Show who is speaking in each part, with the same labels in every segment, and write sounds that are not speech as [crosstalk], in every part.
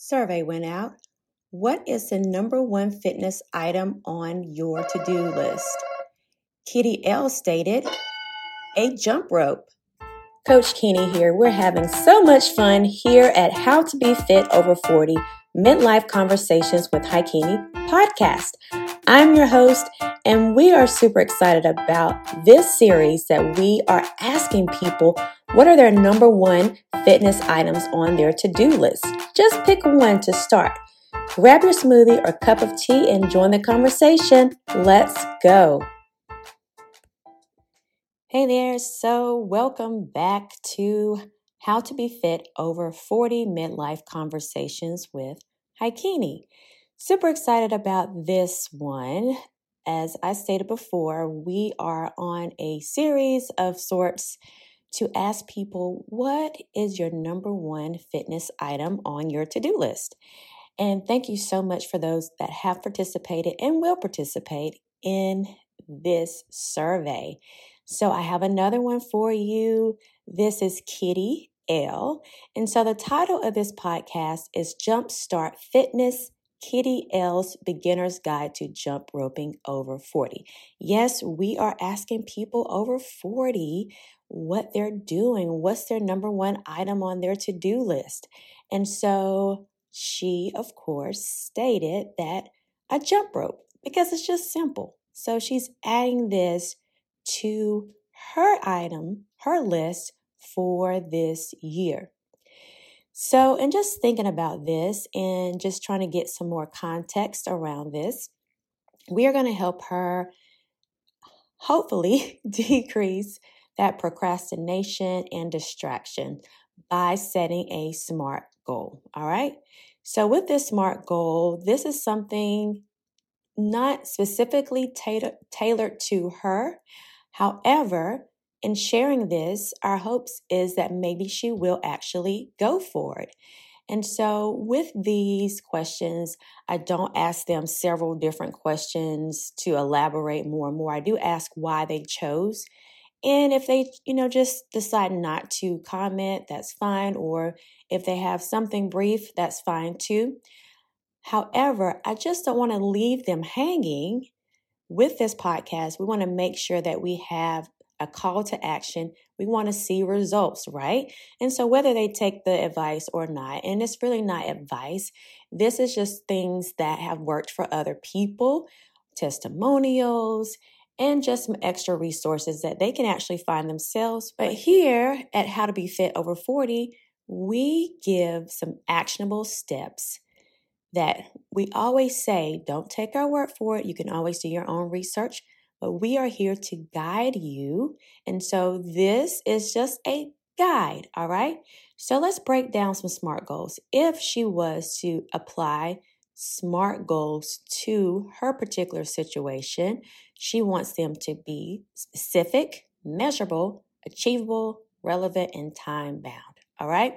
Speaker 1: survey went out. What is the number one fitness item on your to do list? Kitty L stated, a jump rope. Coach Keenie here. We're having so much fun here at How to Be Fit Over 40 Midlife Conversations with Hicunni podcast. I'm your host, and we are super excited about this series that we are asking people what are their number one fitness items on their to do list. Just pick one to start. Grab your smoothie or cup of tea and join the conversation. Let's go. Hey there. So, welcome back to How to Be Fit Over 40 Midlife Conversations with Hicunni. Super excited about this one. As I stated before, we are on a series of sorts to ask people what is your number one fitness item on your to do list. And thank you so much for those that have participated and will participate in this survey. So I have another one for you. This is Kitty L. And so the title of this podcast is Jumpstart Fitness Kitty L's Beginner's Guide to Jump Roping Over 40. Yes, we are asking people over 40 what they're doing, what's their number one item on their to do list. And so she, of course, stated that a jump rope because it's just simple. So she's adding this to her item, her list for this year. So, in just thinking about this and just trying to get some more context around this, we are going to help her hopefully [laughs] decrease that procrastination and distraction by setting a SMART goal. All right. So, with this SMART goal, this is something not specifically ta- tailored to her, However, in sharing this, our hopes is that maybe she will actually go for it. And so, with these questions, I don't ask them several different questions to elaborate more and more. I do ask why they chose. And if they, you know, just decide not to comment, that's fine. Or if they have something brief, that's fine too. However, I just don't want to leave them hanging with this podcast, we want to make sure that we have a call to action. We want to see results, right? And so, whether they take the advice or not, and it's really not advice, this is just things that have worked for other people, testimonials, and just some extra resources that they can actually find themselves. But here at How to Be Fit Over 40, we give some actionable steps that we always say don't take our word for it. You can always do your own research, but we are here to guide you. And so this is just a guide, all right? So let's break down some SMART goals. If she was to apply SMART goals to her particular situation, she wants them to be specific, measurable, achievable, relevant, and time bound. All right?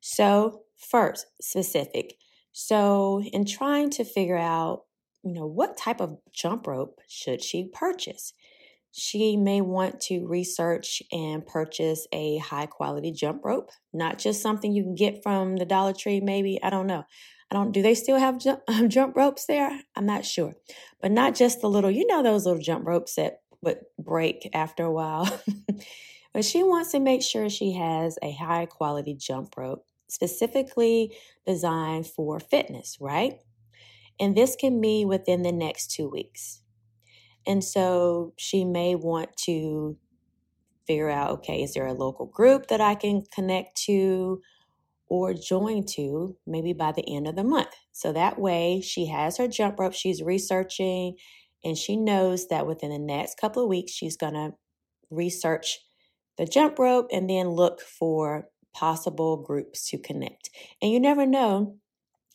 Speaker 1: So, first, specific. So, in trying to figure out, you know, what type of jump rope should she purchase? She may want to research and purchase a high quality jump rope, not just something you can get from the Dollar Tree, maybe. I don't know. I don't, do they still have jump, [laughs] um, jump ropes there? I'm not sure. But not just the little, you know, those little jump ropes that would break after a while. [laughs] but she wants to make sure she has a high quality jump rope specifically designed for fitness, right? And this can be within the next two weeks. And so she may want to figure out okay, is there a local group that I can connect to or join to maybe by the end of the month? So that way she has her jump rope, she's researching, and she knows that within the next couple of weeks she's going to research the jump rope and then look for possible groups to connect. And you never know,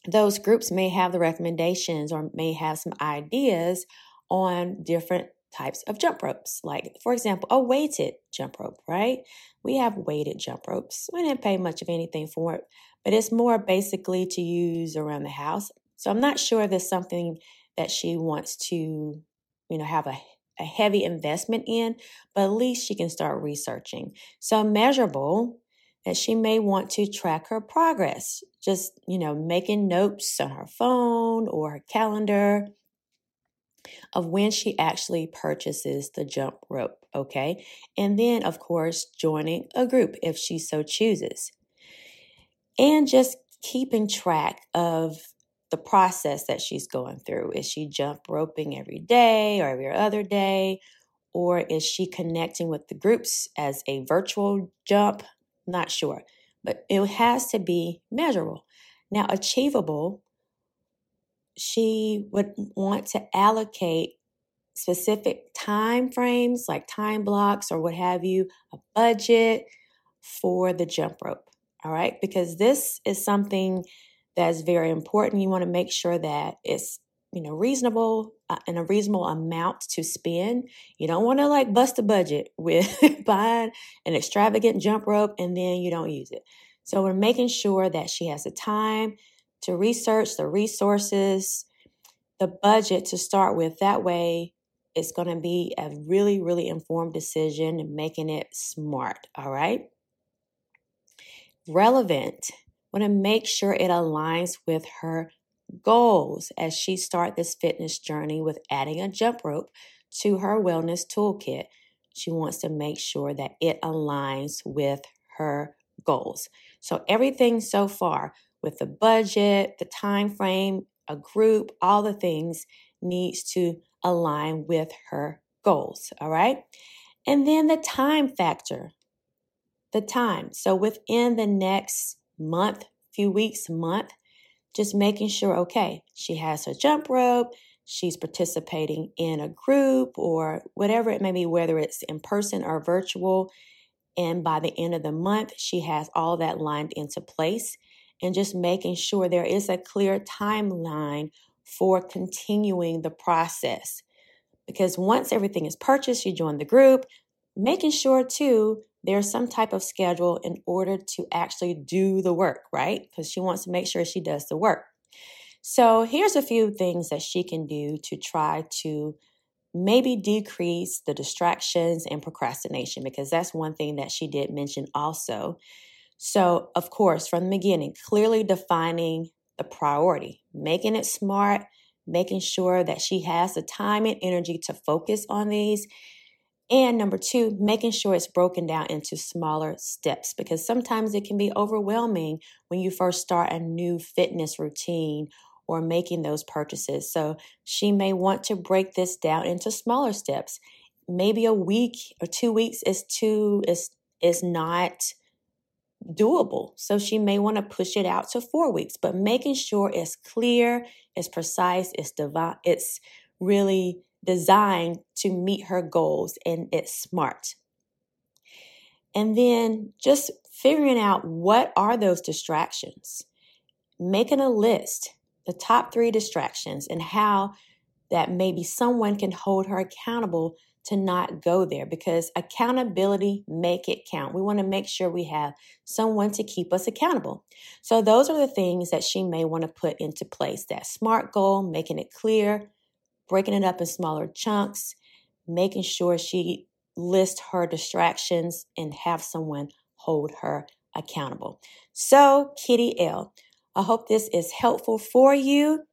Speaker 1: those groups may have the recommendations or may have some ideas on different types of jump ropes. Like, for example, a weighted jump rope, right? We have weighted jump ropes. We didn't pay much of anything for it, but it's more basically to use around the house. So I'm not sure if there's something that she wants to, you know, have a a heavy investment in, but at least she can start researching. So measurable that she may want to track her progress. Just, you know, making notes on her phone or her calendar of when she actually purchases the jump rope, okay? And then, of course, joining a group if she so chooses. And just keeping track of the process that she's going through. Is she jump roping every day or every other day? Or is she connecting with the groups as a virtual jump? Not sure. But it has to be measurable. Now, achievable, she would want to allocate specific time frames like time blocks or what have you, a budget for the jump rope. All right, because this is something that's very important. You want to make sure that it's you know reasonable and a reasonable amount to spend. You don't want to like bust a budget [laughs] with buying an extravagant jump rope and then you don't use it. So we're making sure that she has the time to research the resources, the budget to start with. That way, it's going to be a really, really informed decision and making it smart. All right. Relevant want to make sure it aligns with her goals as she start this fitness journey with adding a jump rope to her wellness toolkit. She wants to make sure that it aligns with her goals. So everything so far with the budget, the time frame, a group, all the things needs to align with her goals, all right? And then the time factor. The time. So within the next month, few weeks, month, just making sure, okay, she has her jump rope, she's participating in a group or whatever it may be, whether it's in person or virtual. And by the end of the month, she has all that lined into place and just making sure there is a clear timeline for continuing the process. Because once everything is purchased, you join the group, making sure too there's some type of schedule in order to actually do the work, right? Because she wants to make sure she does the work. So here's a few things that she can do to try to maybe decrease the distractions and procrastination, because that's one thing that she did mention also. So, of course, from the beginning, clearly defining the priority, making it smart, making sure that she has the time and energy to focus on these and number two, making sure it's broken down into smaller steps because sometimes it can be overwhelming when you first start a new fitness routine or making those purchases. So she may want to break this down into smaller steps. Maybe a week or two weeks is too is is not doable. So she may want to push it out to 4 weeks, but making sure it's clear, it's precise, it's divine, it's really designed to meet her goals and it's smart. And then just figuring out what are those distractions, making a list, the top three distractions, and how that maybe someone can hold her accountable to not go there because accountability make it count. We want to make sure we have someone to keep us accountable. So those are the things that she may want to put into place. That SMART goal, making it clear, breaking it up in smaller chunks, making sure she lists her distractions and have someone hold her accountable. So, Kitty L, I hope this is helpful for you.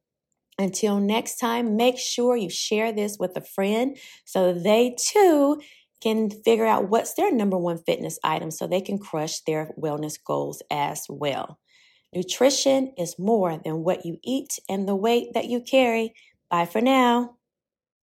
Speaker 1: Until next time, make sure you share this with a friend so they too can figure out what's their number one fitness item so they can crush their wellness goals as well. Nutrition is more than what you eat and the weight that you carry. Bye for now.